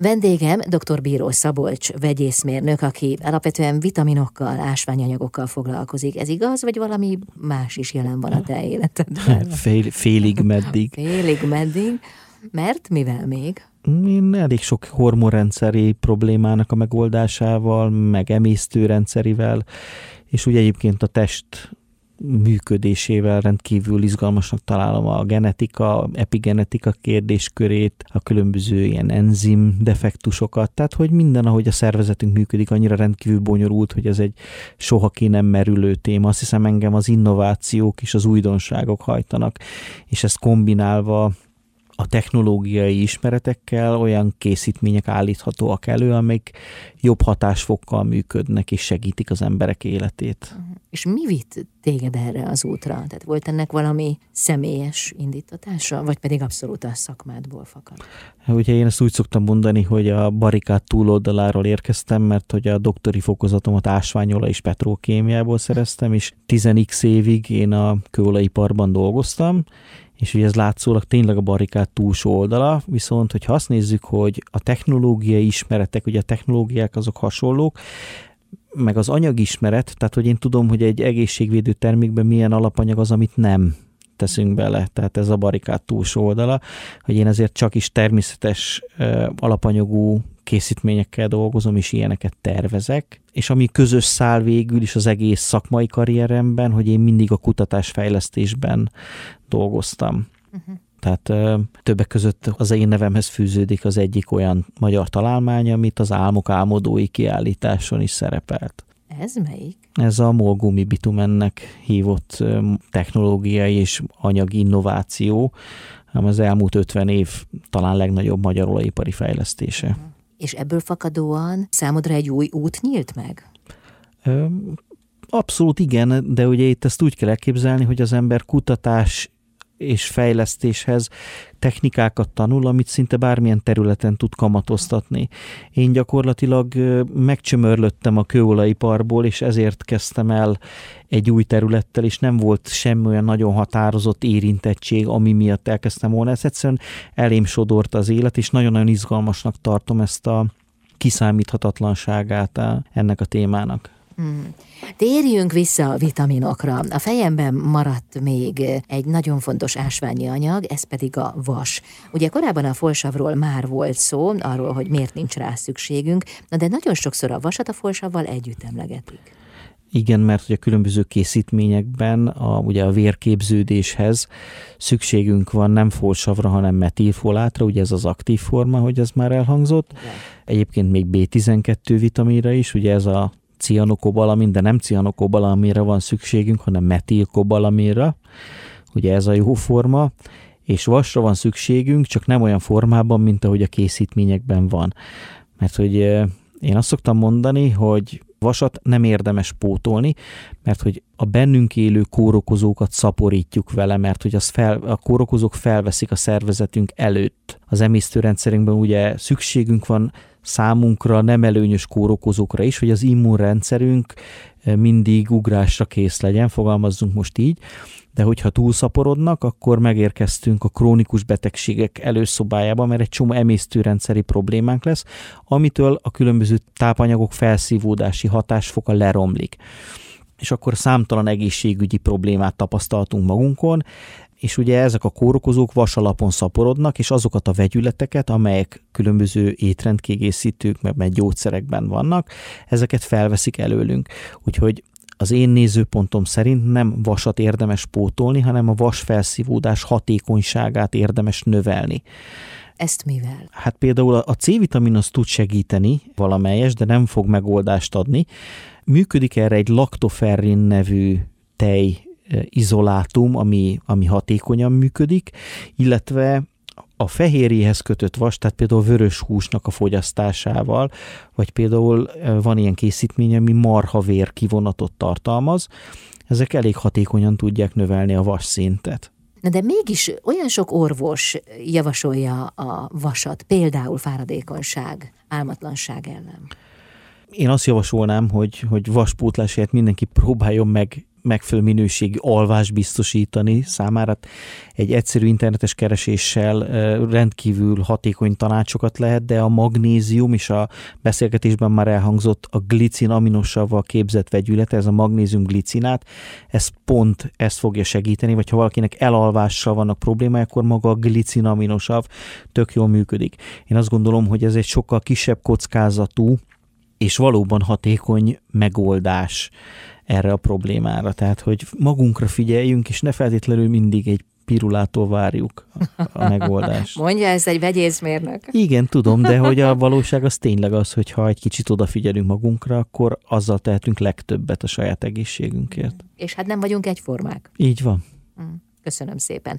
Vendégem dr. Bíró Szabolcs, vegyészmérnök, aki alapvetően vitaminokkal, ásványanyagokkal foglalkozik. Ez igaz, vagy valami más is jelen van a te életedben? Fél, félig meddig. Félig meddig. Mert mivel még? Én elég sok hormonrendszeri problémának a megoldásával, meg emésztőrendszerivel, és úgy egyébként a test működésével rendkívül izgalmasnak találom a genetika, epigenetika kérdéskörét, a különböző ilyen enzim defektusokat, tehát hogy minden, ahogy a szervezetünk működik, annyira rendkívül bonyolult, hogy ez egy soha ki nem merülő téma. Azt hiszem engem az innovációk és az újdonságok hajtanak, és ezt kombinálva a technológiai ismeretekkel olyan készítmények állíthatóak elő, amik jobb hatásfokkal működnek és segítik az emberek életét. Uh-huh. És mi vitt téged erre az útra? Tehát volt ennek valami személyes indítatása, vagy pedig abszolút a szakmádból fakad? Ugye én ezt úgy szoktam mondani, hogy a barikát túloldaláról érkeztem, mert hogy a doktori fokozatomat ásványola és petrokémiából szereztem, és 10x évig én a kőolajiparban dolgoztam, és ugye ez látszólag tényleg a barikát túlsó oldala, viszont hogyha azt nézzük, hogy a technológiai ismeretek, ugye a technológiák azok hasonlók, meg az anyagismeret, tehát hogy én tudom, hogy egy egészségvédő termékben milyen alapanyag az, amit nem teszünk bele, tehát ez a barikát túlsó oldala, hogy én ezért csak is természetes alapanyagú készítményekkel dolgozom, és ilyeneket tervezek. És ami közös szál végül is az egész szakmai karrieremben, hogy én mindig a kutatásfejlesztésben dolgoztam. Uh-huh. Tehát ö, többek között az én nevemhez fűződik az egyik olyan magyar találmány, amit az Álmok álmodói kiállításon is szerepelt. Ez melyik? Ez a molgumi bitumennek hívott technológiai és anyagi innováció, ami az elmúlt 50 év talán legnagyobb magyar olajipari fejlesztése. Uh-huh. És ebből fakadóan számodra egy új út nyílt meg? Abszolút igen, de ugye itt ezt úgy kell elképzelni, hogy az ember kutatás és fejlesztéshez technikákat tanul, amit szinte bármilyen területen tud kamatoztatni. Én gyakorlatilag megcsömörlöttem a kőolajiparból, és ezért kezdtem el egy új területtel, és nem volt semmi olyan nagyon határozott érintettség, ami miatt elkezdtem volna. Ez egyszerűen elém sodort az élet, és nagyon-nagyon izgalmasnak tartom ezt a kiszámíthatatlanságát ennek a témának. Hmm. Térjünk vissza a vitaminokra. A fejemben maradt még egy nagyon fontos ásványi anyag, ez pedig a vas. Ugye korábban a folsavról már volt szó, arról, hogy miért nincs rá szükségünk, de nagyon sokszor a vasat a folsavval együtt emlegetik. Igen, mert a különböző készítményekben a, ugye a vérképződéshez szükségünk van nem folsavra, hanem metilfolátra, ugye ez az aktív forma, hogy ez már elhangzott. Igen. Egyébként még B12 vitaminra is, ugye ez a cianokobalamin, de nem cianokobalamira van szükségünk, hanem metilkobalamira, ugye ez a jó forma, és vasra van szükségünk, csak nem olyan formában, mint ahogy a készítményekben van. Mert hogy én azt szoktam mondani, hogy vasat nem érdemes pótolni, mert hogy a bennünk élő kórokozókat szaporítjuk vele, mert hogy az fel, a kórokozók felveszik a szervezetünk előtt. Az emésztőrendszerünkben ugye szükségünk van számunkra nem előnyös kórokozókra is, hogy az immunrendszerünk eh, mindig ugrásra kész legyen, fogalmazzunk most így, de hogyha túlszaporodnak, akkor megérkeztünk a krónikus betegségek előszobájába, mert egy csomó emésztőrendszeri problémánk lesz, amitől a különböző tápanyagok felszívódási hatásfoka leromlik. És akkor számtalan egészségügyi problémát tapasztaltunk magunkon, és ugye ezek a kórokozók vasalapon szaporodnak, és azokat a vegyületeket, amelyek különböző étrendkiegészítők, meg, meg gyógyszerekben vannak, ezeket felveszik előlünk. Úgyhogy az én nézőpontom szerint nem vasat érdemes pótolni, hanem a vas felszívódás hatékonyságát érdemes növelni. Ezt mivel? Hát például a C-vitamin az tud segíteni valamelyes, de nem fog megoldást adni. Működik erre egy laktoferrin nevű tej izolátum, ami, ami hatékonyan működik, illetve a fehérjéhez kötött vas, tehát például vörös húsnak a fogyasztásával, vagy például van ilyen készítmény, ami marhavér kivonatot tartalmaz, ezek elég hatékonyan tudják növelni a vas szintet. Na de mégis olyan sok orvos javasolja a vasat, például fáradékonyság, álmatlanság ellen. Én azt javasolnám, hogy, hogy vaspótlásért mindenki próbáljon meg megfelelő minőségi alvást biztosítani számára. Egy egyszerű internetes kereséssel rendkívül hatékony tanácsokat lehet, de a magnézium és a beszélgetésben már elhangzott a glicin aminosavval képzett vegyület, ez a magnézium glicinát, ez pont ezt fogja segíteni, vagy ha valakinek elalvással vannak problémái, akkor maga a glicin aminosav tök jól működik. Én azt gondolom, hogy ez egy sokkal kisebb kockázatú és valóban hatékony megoldás erre a problémára. Tehát, hogy magunkra figyeljünk, és ne feltétlenül mindig egy pirulától várjuk a megoldást. Mondja, ez egy vegyészmérnök. Igen, tudom, de hogy a valóság az tényleg az, hogy ha egy kicsit odafigyelünk magunkra, akkor azzal tehetünk legtöbbet a saját egészségünkért. És hát nem vagyunk egyformák. Így van. Mm, köszönöm szépen.